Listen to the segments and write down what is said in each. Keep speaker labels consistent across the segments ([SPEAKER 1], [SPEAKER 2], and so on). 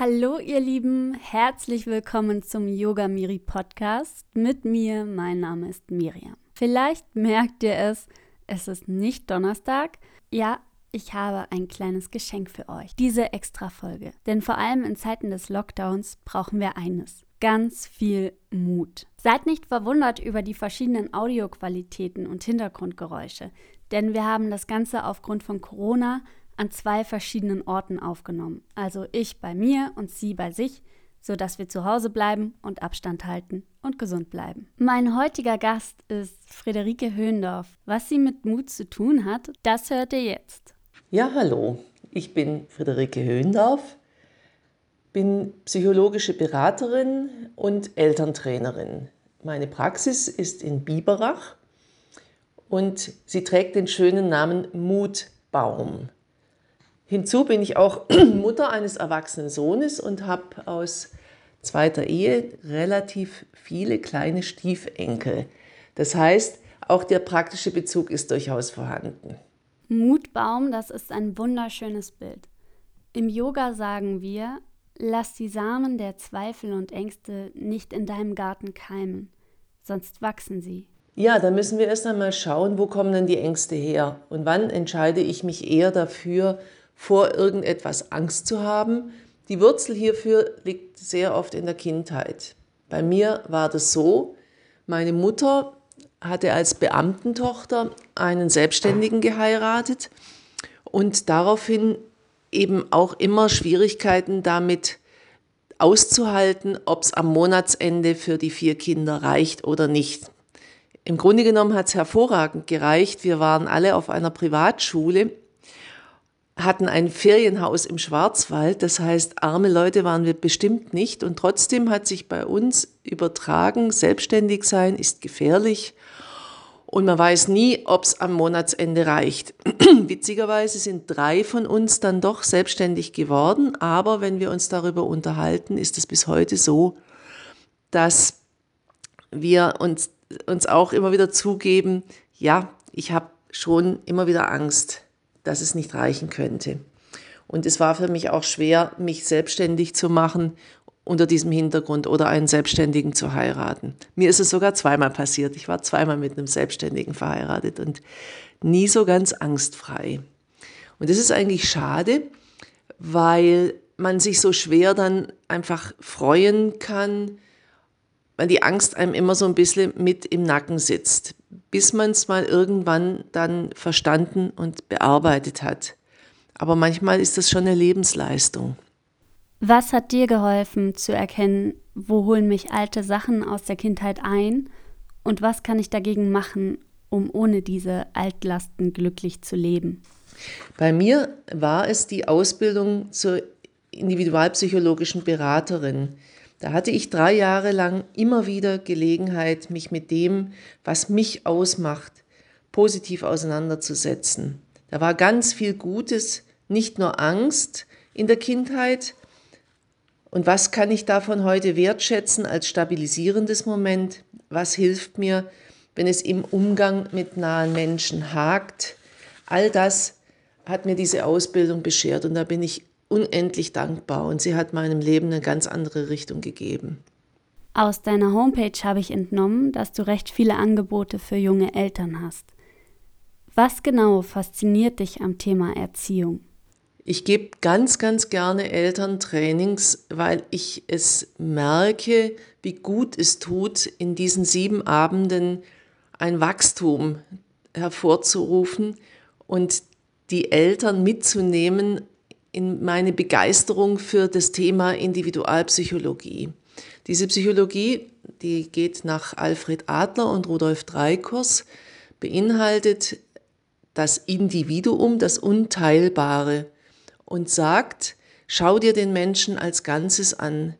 [SPEAKER 1] Hallo ihr Lieben, herzlich willkommen zum Yoga Miri Podcast mit mir. Mein Name ist Miriam. Vielleicht merkt ihr es, es ist nicht Donnerstag. Ja, ich habe ein kleines Geschenk für euch. Diese Extra-Folge. Denn vor allem in Zeiten des Lockdowns brauchen wir eines. Ganz viel Mut. Seid nicht verwundert über die verschiedenen Audioqualitäten und Hintergrundgeräusche, denn wir haben das Ganze aufgrund von Corona an zwei verschiedenen Orten aufgenommen. Also ich bei mir und sie bei sich, sodass wir zu Hause bleiben und Abstand halten und gesund bleiben. Mein heutiger Gast ist Friederike Höhendorf. Was sie mit Mut zu tun hat, das hört ihr jetzt.
[SPEAKER 2] Ja, hallo. Ich bin Friederike Höhendorf, bin psychologische Beraterin und Elterntrainerin. Meine Praxis ist in Biberach und sie trägt den schönen Namen Mutbaum. Hinzu bin ich auch Mutter eines erwachsenen Sohnes und habe aus zweiter Ehe relativ viele kleine Stiefenkel. Das heißt, auch der praktische Bezug ist durchaus vorhanden.
[SPEAKER 1] Mutbaum, das ist ein wunderschönes Bild. Im Yoga sagen wir, lass die Samen der Zweifel und Ängste nicht in deinem Garten keimen, sonst wachsen sie.
[SPEAKER 2] Ja, da müssen wir erst einmal schauen, wo kommen denn die Ängste her und wann entscheide ich mich eher dafür, vor irgendetwas Angst zu haben. Die Wurzel hierfür liegt sehr oft in der Kindheit. Bei mir war das so, meine Mutter hatte als Beamtentochter einen Selbstständigen geheiratet und daraufhin eben auch immer Schwierigkeiten damit auszuhalten, ob es am Monatsende für die vier Kinder reicht oder nicht. Im Grunde genommen hat es hervorragend gereicht. Wir waren alle auf einer Privatschule hatten ein Ferienhaus im Schwarzwald. Das heißt, arme Leute waren wir bestimmt nicht. Und trotzdem hat sich bei uns übertragen, selbstständig sein ist gefährlich. Und man weiß nie, ob es am Monatsende reicht. Witzigerweise sind drei von uns dann doch selbstständig geworden. Aber wenn wir uns darüber unterhalten, ist es bis heute so, dass wir uns, uns auch immer wieder zugeben, ja, ich habe schon immer wieder Angst dass es nicht reichen könnte. Und es war für mich auch schwer, mich selbstständig zu machen unter diesem Hintergrund oder einen Selbstständigen zu heiraten. Mir ist es sogar zweimal passiert. Ich war zweimal mit einem Selbstständigen verheiratet und nie so ganz angstfrei. Und das ist eigentlich schade, weil man sich so schwer dann einfach freuen kann, weil die Angst einem immer so ein bisschen mit im Nacken sitzt bis man es mal irgendwann dann verstanden und bearbeitet hat. Aber manchmal ist das schon eine Lebensleistung.
[SPEAKER 1] Was hat dir geholfen zu erkennen, wo holen mich alte Sachen aus der Kindheit ein und was kann ich dagegen machen, um ohne diese Altlasten glücklich zu leben?
[SPEAKER 2] Bei mir war es die Ausbildung zur individualpsychologischen Beraterin. Da hatte ich drei Jahre lang immer wieder Gelegenheit, mich mit dem, was mich ausmacht, positiv auseinanderzusetzen. Da war ganz viel Gutes, nicht nur Angst in der Kindheit. Und was kann ich davon heute wertschätzen als stabilisierendes Moment? Was hilft mir, wenn es im Umgang mit nahen Menschen hakt? All das hat mir diese Ausbildung beschert und da bin ich unendlich dankbar und sie hat meinem Leben eine ganz andere Richtung gegeben.
[SPEAKER 1] Aus deiner Homepage habe ich entnommen, dass du recht viele Angebote für junge Eltern hast. Was genau fasziniert dich am Thema Erziehung?
[SPEAKER 2] Ich gebe ganz, ganz gerne Elterntrainings, weil ich es merke, wie gut es tut, in diesen sieben Abenden ein Wachstum hervorzurufen und die Eltern mitzunehmen in meine Begeisterung für das Thema Individualpsychologie. Diese Psychologie, die geht nach Alfred Adler und Rudolf Dreikurs, beinhaltet das Individuum, das Unteilbare und sagt, schau dir den Menschen als Ganzes an,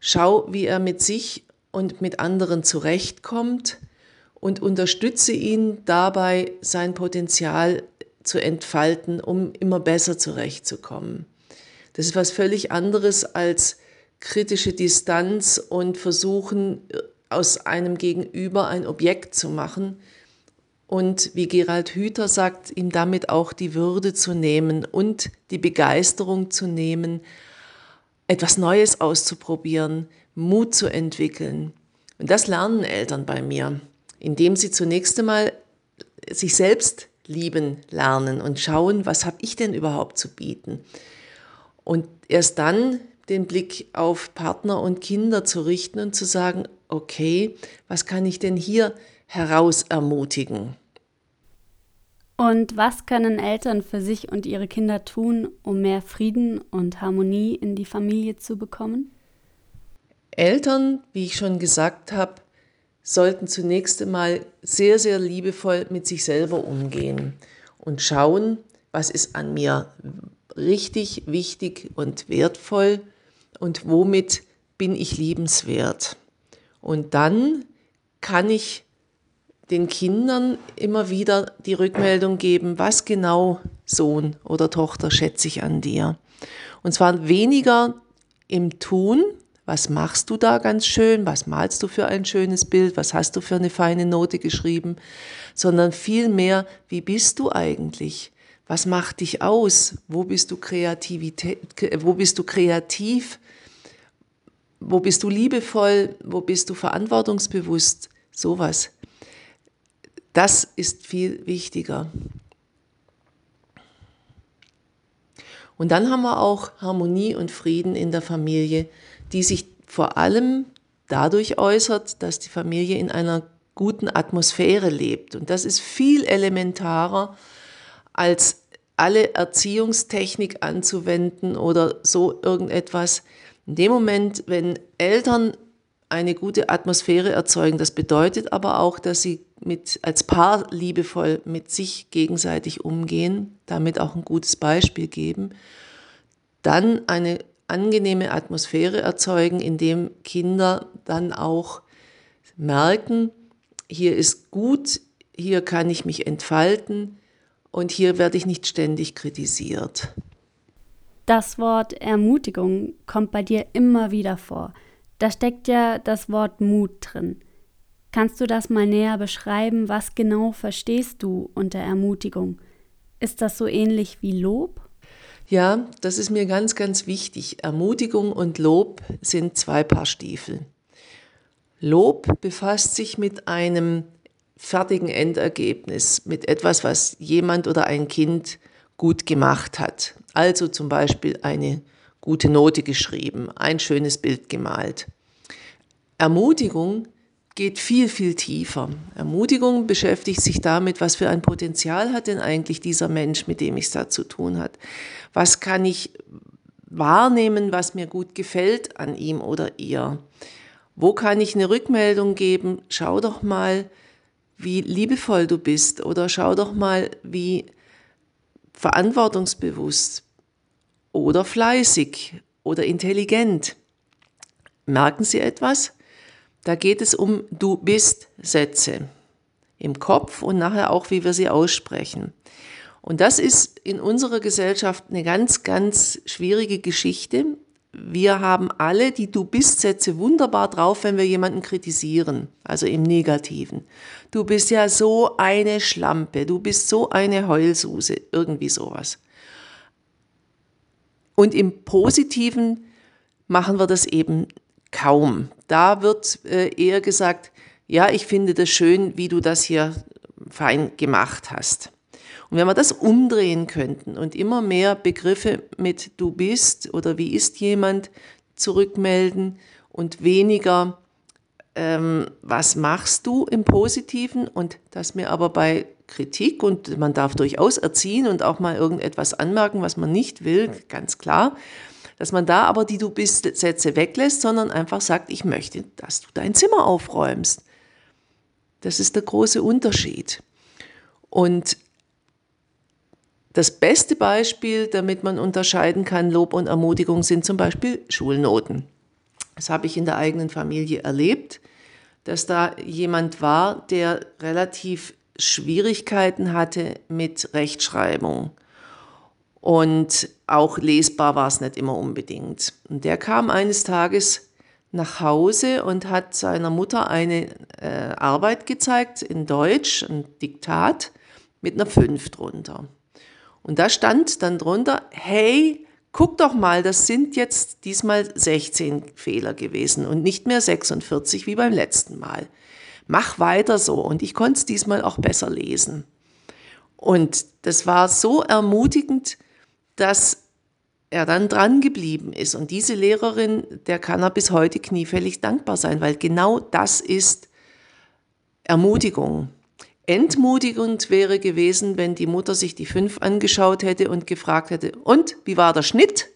[SPEAKER 2] schau, wie er mit sich und mit anderen zurechtkommt und unterstütze ihn dabei, sein Potenzial zu entfalten, um immer besser zurechtzukommen. Das ist was völlig anderes als kritische Distanz und versuchen, aus einem Gegenüber ein Objekt zu machen. Und wie Gerald Hüther sagt, ihm damit auch die Würde zu nehmen und die Begeisterung zu nehmen, etwas Neues auszuprobieren, Mut zu entwickeln. Und das lernen Eltern bei mir, indem sie zunächst einmal sich selbst lieben lernen und schauen, was habe ich denn überhaupt zu bieten. Und erst dann den Blick auf Partner und Kinder zu richten und zu sagen, okay, was kann ich denn hier heraus ermutigen?
[SPEAKER 1] Und was können Eltern für sich und ihre Kinder tun, um mehr Frieden und Harmonie in die Familie zu bekommen?
[SPEAKER 2] Eltern, wie ich schon gesagt habe, sollten zunächst einmal sehr, sehr liebevoll mit sich selber umgehen und schauen, was ist an mir richtig wichtig und wertvoll und womit bin ich liebenswert. Und dann kann ich den Kindern immer wieder die Rückmeldung geben, was genau Sohn oder Tochter schätze ich an dir. Und zwar weniger im Tun, was machst du da ganz schön, was malst du für ein schönes Bild, was hast du für eine feine Note geschrieben, sondern vielmehr, wie bist du eigentlich? Was macht dich aus? Wo bist du Kreativität, wo bist du kreativ? Wo bist du liebevoll? Wo bist du verantwortungsbewusst? Sowas. Das ist viel wichtiger. Und dann haben wir auch Harmonie und Frieden in der Familie, die sich vor allem dadurch äußert, dass die Familie in einer guten Atmosphäre lebt. Und das ist viel elementarer als alle Erziehungstechnik anzuwenden oder so irgendetwas. In dem Moment, wenn Eltern eine gute Atmosphäre erzeugen, das bedeutet aber auch, dass sie mit, als Paar liebevoll mit sich gegenseitig umgehen, damit auch ein gutes Beispiel geben, dann eine angenehme Atmosphäre erzeugen, in dem Kinder dann auch merken, hier ist gut, hier kann ich mich entfalten und hier werde ich nicht ständig kritisiert.
[SPEAKER 1] Das Wort Ermutigung kommt bei dir immer wieder vor. Da steckt ja das Wort Mut drin. Kannst du das mal näher beschreiben? Was genau verstehst du unter Ermutigung? Ist das so ähnlich wie Lob?
[SPEAKER 2] Ja, das ist mir ganz, ganz wichtig. Ermutigung und Lob sind zwei Paar Stiefel. Lob befasst sich mit einem fertigen Endergebnis, mit etwas, was jemand oder ein Kind gut gemacht hat. Also zum Beispiel eine gute Note geschrieben, ein schönes Bild gemalt. Ermutigung geht viel, viel tiefer. Ermutigung beschäftigt sich damit, was für ein Potenzial hat denn eigentlich dieser Mensch, mit dem ich es da zu tun hat. Was kann ich wahrnehmen, was mir gut gefällt an ihm oder ihr? Wo kann ich eine Rückmeldung geben? Schau doch mal, wie liebevoll du bist oder schau doch mal, wie verantwortungsbewusst oder fleißig oder intelligent. Merken Sie etwas? Da geht es um Du bist Sätze im Kopf und nachher auch, wie wir sie aussprechen. Und das ist in unserer Gesellschaft eine ganz, ganz schwierige Geschichte. Wir haben alle die Du bist Sätze wunderbar drauf, wenn wir jemanden kritisieren, also im Negativen. Du bist ja so eine Schlampe, du bist so eine Heulsuse, irgendwie sowas. Und im Positiven machen wir das eben kaum. Da wird äh, eher gesagt, ja, ich finde das schön, wie du das hier fein gemacht hast. Und wenn wir das umdrehen könnten und immer mehr Begriffe mit du bist oder wie ist jemand zurückmelden und weniger ähm, was machst du im Positiven und das mir aber bei Kritik und man darf durchaus erziehen und auch mal irgendetwas anmerken, was man nicht will, ganz klar dass man da aber die Du bist Sätze weglässt, sondern einfach sagt, ich möchte, dass du dein Zimmer aufräumst. Das ist der große Unterschied. Und das beste Beispiel, damit man unterscheiden kann, Lob und Ermutigung, sind zum Beispiel Schulnoten. Das habe ich in der eigenen Familie erlebt, dass da jemand war, der relativ Schwierigkeiten hatte mit Rechtschreibung. Und auch lesbar war es nicht immer unbedingt. Und der kam eines Tages nach Hause und hat seiner Mutter eine äh, Arbeit gezeigt in Deutsch, ein Diktat mit einer 5 drunter. Und da stand dann drunter, hey, guck doch mal, das sind jetzt diesmal 16 Fehler gewesen und nicht mehr 46 wie beim letzten Mal. Mach weiter so und ich konnte es diesmal auch besser lesen. Und das war so ermutigend, dass er dann dran geblieben ist. Und diese Lehrerin, der kann er bis heute kniefällig dankbar sein, weil genau das ist Ermutigung. Entmutigend wäre gewesen, wenn die Mutter sich die fünf angeschaut hätte und gefragt hätte, und wie war der Schnitt?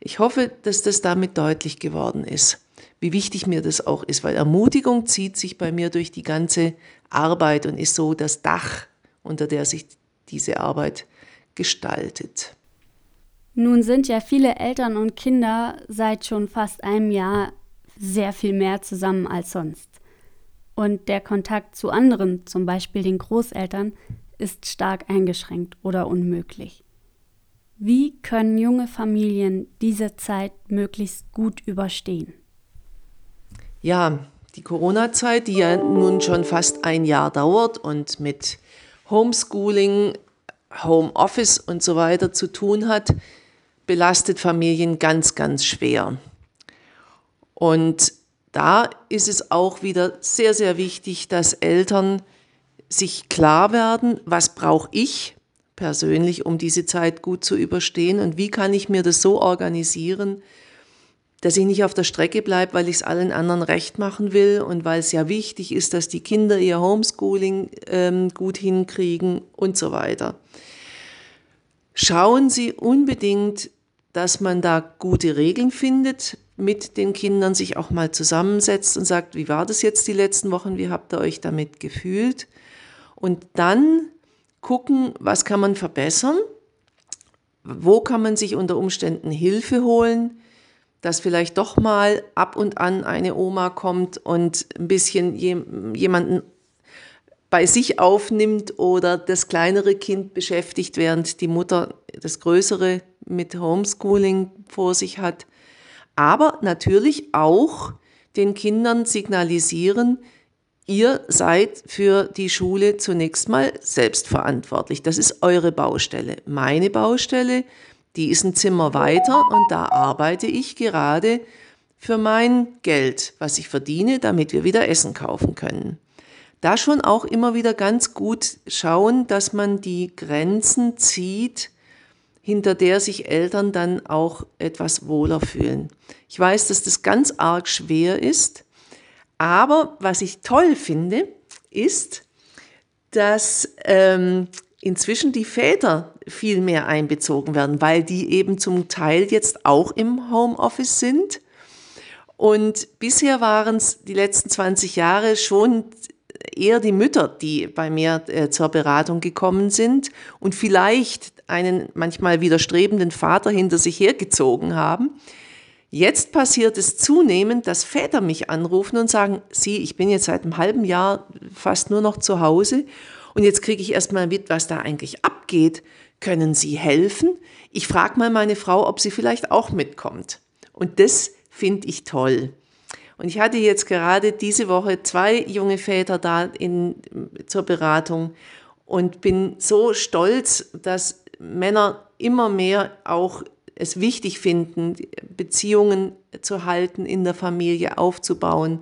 [SPEAKER 2] Ich hoffe, dass das damit deutlich geworden ist, wie wichtig mir das auch ist, weil Ermutigung zieht sich bei mir durch die ganze Arbeit und ist so das Dach, unter der sich diese Arbeit gestaltet.
[SPEAKER 1] Nun sind ja viele Eltern und Kinder seit schon fast einem Jahr sehr viel mehr zusammen als sonst und der Kontakt zu anderen, zum Beispiel den Großeltern, ist stark eingeschränkt oder unmöglich. Wie können junge Familien diese Zeit möglichst gut überstehen?
[SPEAKER 2] Ja, die Corona-Zeit, die ja nun schon fast ein Jahr dauert und mit Homeschooling, Homeoffice und so weiter zu tun hat, belastet Familien ganz, ganz schwer. Und da ist es auch wieder sehr, sehr wichtig, dass Eltern sich klar werden, was brauche ich persönlich, um diese Zeit gut zu überstehen und wie kann ich mir das so organisieren, dass ich nicht auf der Strecke bleibe, weil ich es allen anderen recht machen will und weil es ja wichtig ist, dass die Kinder ihr Homeschooling ähm, gut hinkriegen und so weiter. Schauen Sie unbedingt, dass man da gute Regeln findet, mit den Kindern sich auch mal zusammensetzt und sagt, wie war das jetzt die letzten Wochen, wie habt ihr euch damit gefühlt? Und dann gucken, was kann man verbessern, wo kann man sich unter Umständen Hilfe holen, dass vielleicht doch mal ab und an eine Oma kommt und ein bisschen jemanden bei sich aufnimmt oder das kleinere Kind beschäftigt, während die Mutter das größere mit Homeschooling vor sich hat aber natürlich auch den Kindern signalisieren, ihr seid für die Schule zunächst mal selbstverantwortlich. Das ist eure Baustelle. Meine Baustelle, die ist ein Zimmer weiter und da arbeite ich gerade für mein Geld, was ich verdiene, damit wir wieder Essen kaufen können. Da schon auch immer wieder ganz gut schauen, dass man die Grenzen zieht, hinter der sich Eltern dann auch etwas wohler fühlen. Ich weiß, dass das ganz arg schwer ist, aber was ich toll finde, ist, dass ähm, inzwischen die Väter viel mehr einbezogen werden, weil die eben zum Teil jetzt auch im Homeoffice sind. Und bisher waren es die letzten 20 Jahre schon eher die Mütter, die bei mir äh, zur Beratung gekommen sind und vielleicht einen manchmal widerstrebenden Vater hinter sich hergezogen haben. Jetzt passiert es zunehmend, dass Väter mich anrufen und sagen, Sie, ich bin jetzt seit einem halben Jahr fast nur noch zu Hause und jetzt kriege ich erstmal mit, was da eigentlich abgeht. Können Sie helfen? Ich frage mal meine Frau, ob sie vielleicht auch mitkommt. Und das finde ich toll. Und ich hatte jetzt gerade diese Woche zwei junge Väter da in, zur Beratung und bin so stolz, dass Männer immer mehr auch es wichtig finden, Beziehungen zu halten, in der Familie aufzubauen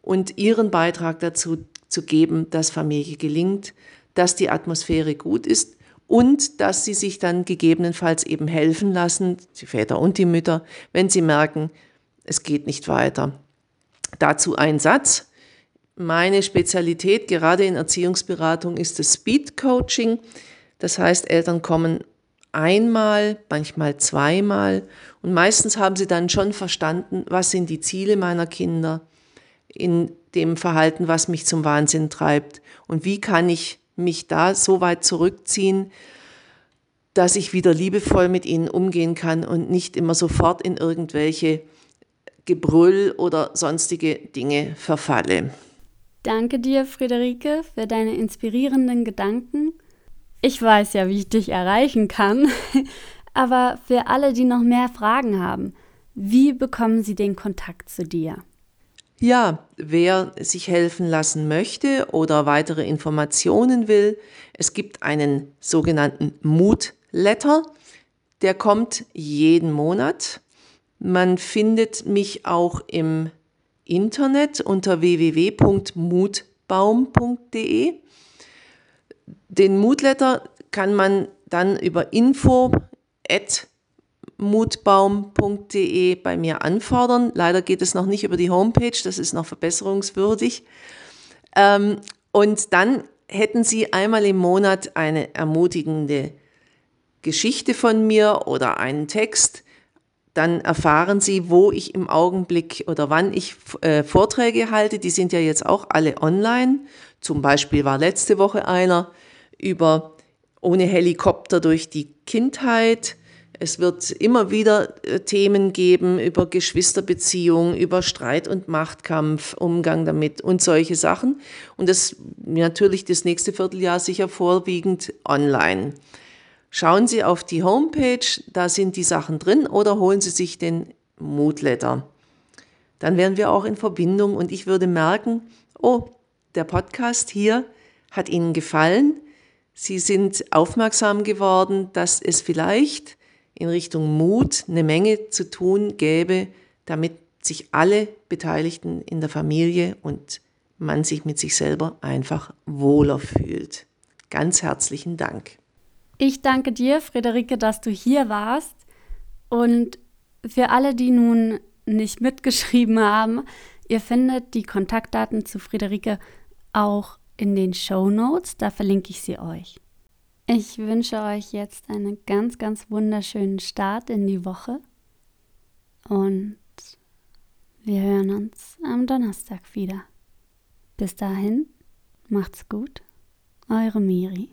[SPEAKER 2] und ihren Beitrag dazu zu geben, dass Familie gelingt, dass die Atmosphäre gut ist und dass sie sich dann gegebenenfalls eben helfen lassen, die Väter und die Mütter, wenn sie merken, es geht nicht weiter. Dazu ein Satz. Meine Spezialität gerade in Erziehungsberatung ist das Speed Coaching. Das heißt, Eltern kommen einmal, manchmal zweimal und meistens haben sie dann schon verstanden, was sind die Ziele meiner Kinder in dem Verhalten, was mich zum Wahnsinn treibt und wie kann ich mich da so weit zurückziehen, dass ich wieder liebevoll mit ihnen umgehen kann und nicht immer sofort in irgendwelche Gebrüll oder sonstige Dinge verfalle.
[SPEAKER 1] Danke dir, Friederike, für deine inspirierenden Gedanken. Ich weiß ja, wie ich dich erreichen kann, aber für alle, die noch mehr Fragen haben, wie bekommen sie den Kontakt zu dir?
[SPEAKER 2] Ja, wer sich helfen lassen möchte oder weitere Informationen will, es gibt einen sogenannten Mood-Letter der kommt jeden Monat. Man findet mich auch im Internet unter www.mutbaum.de. Den Moodletter kann man dann über info mutbaum.de bei mir anfordern. Leider geht es noch nicht über die Homepage, das ist noch verbesserungswürdig. Ähm, und dann hätten Sie einmal im Monat eine ermutigende Geschichte von mir oder einen Text, dann erfahren Sie, wo ich im Augenblick oder wann ich äh, Vorträge halte. Die sind ja jetzt auch alle online. Zum Beispiel war letzte Woche einer über ohne Helikopter durch die Kindheit. Es wird immer wieder äh, Themen geben über Geschwisterbeziehungen, über Streit und Machtkampf, Umgang damit und solche Sachen. Und das natürlich das nächste Vierteljahr sicher vorwiegend online. Schauen Sie auf die Homepage, da sind die Sachen drin oder holen Sie sich den Moodletter. Dann wären wir auch in Verbindung und ich würde merken, oh, der Podcast hier hat Ihnen gefallen. Sie sind aufmerksam geworden, dass es vielleicht in Richtung Mut eine Menge zu tun gäbe, damit sich alle Beteiligten in der Familie und man sich mit sich selber einfach wohler fühlt. Ganz herzlichen Dank.
[SPEAKER 1] Ich danke dir, Friederike, dass du hier warst. Und für alle, die nun nicht mitgeschrieben haben, ihr findet die Kontaktdaten zu Friederike auch in den Show Notes. Da verlinke ich sie euch. Ich wünsche euch jetzt einen ganz, ganz wunderschönen Start in die Woche. Und wir hören uns am Donnerstag wieder. Bis dahin, macht's gut. Eure Miri.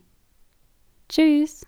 [SPEAKER 1] Tschüss.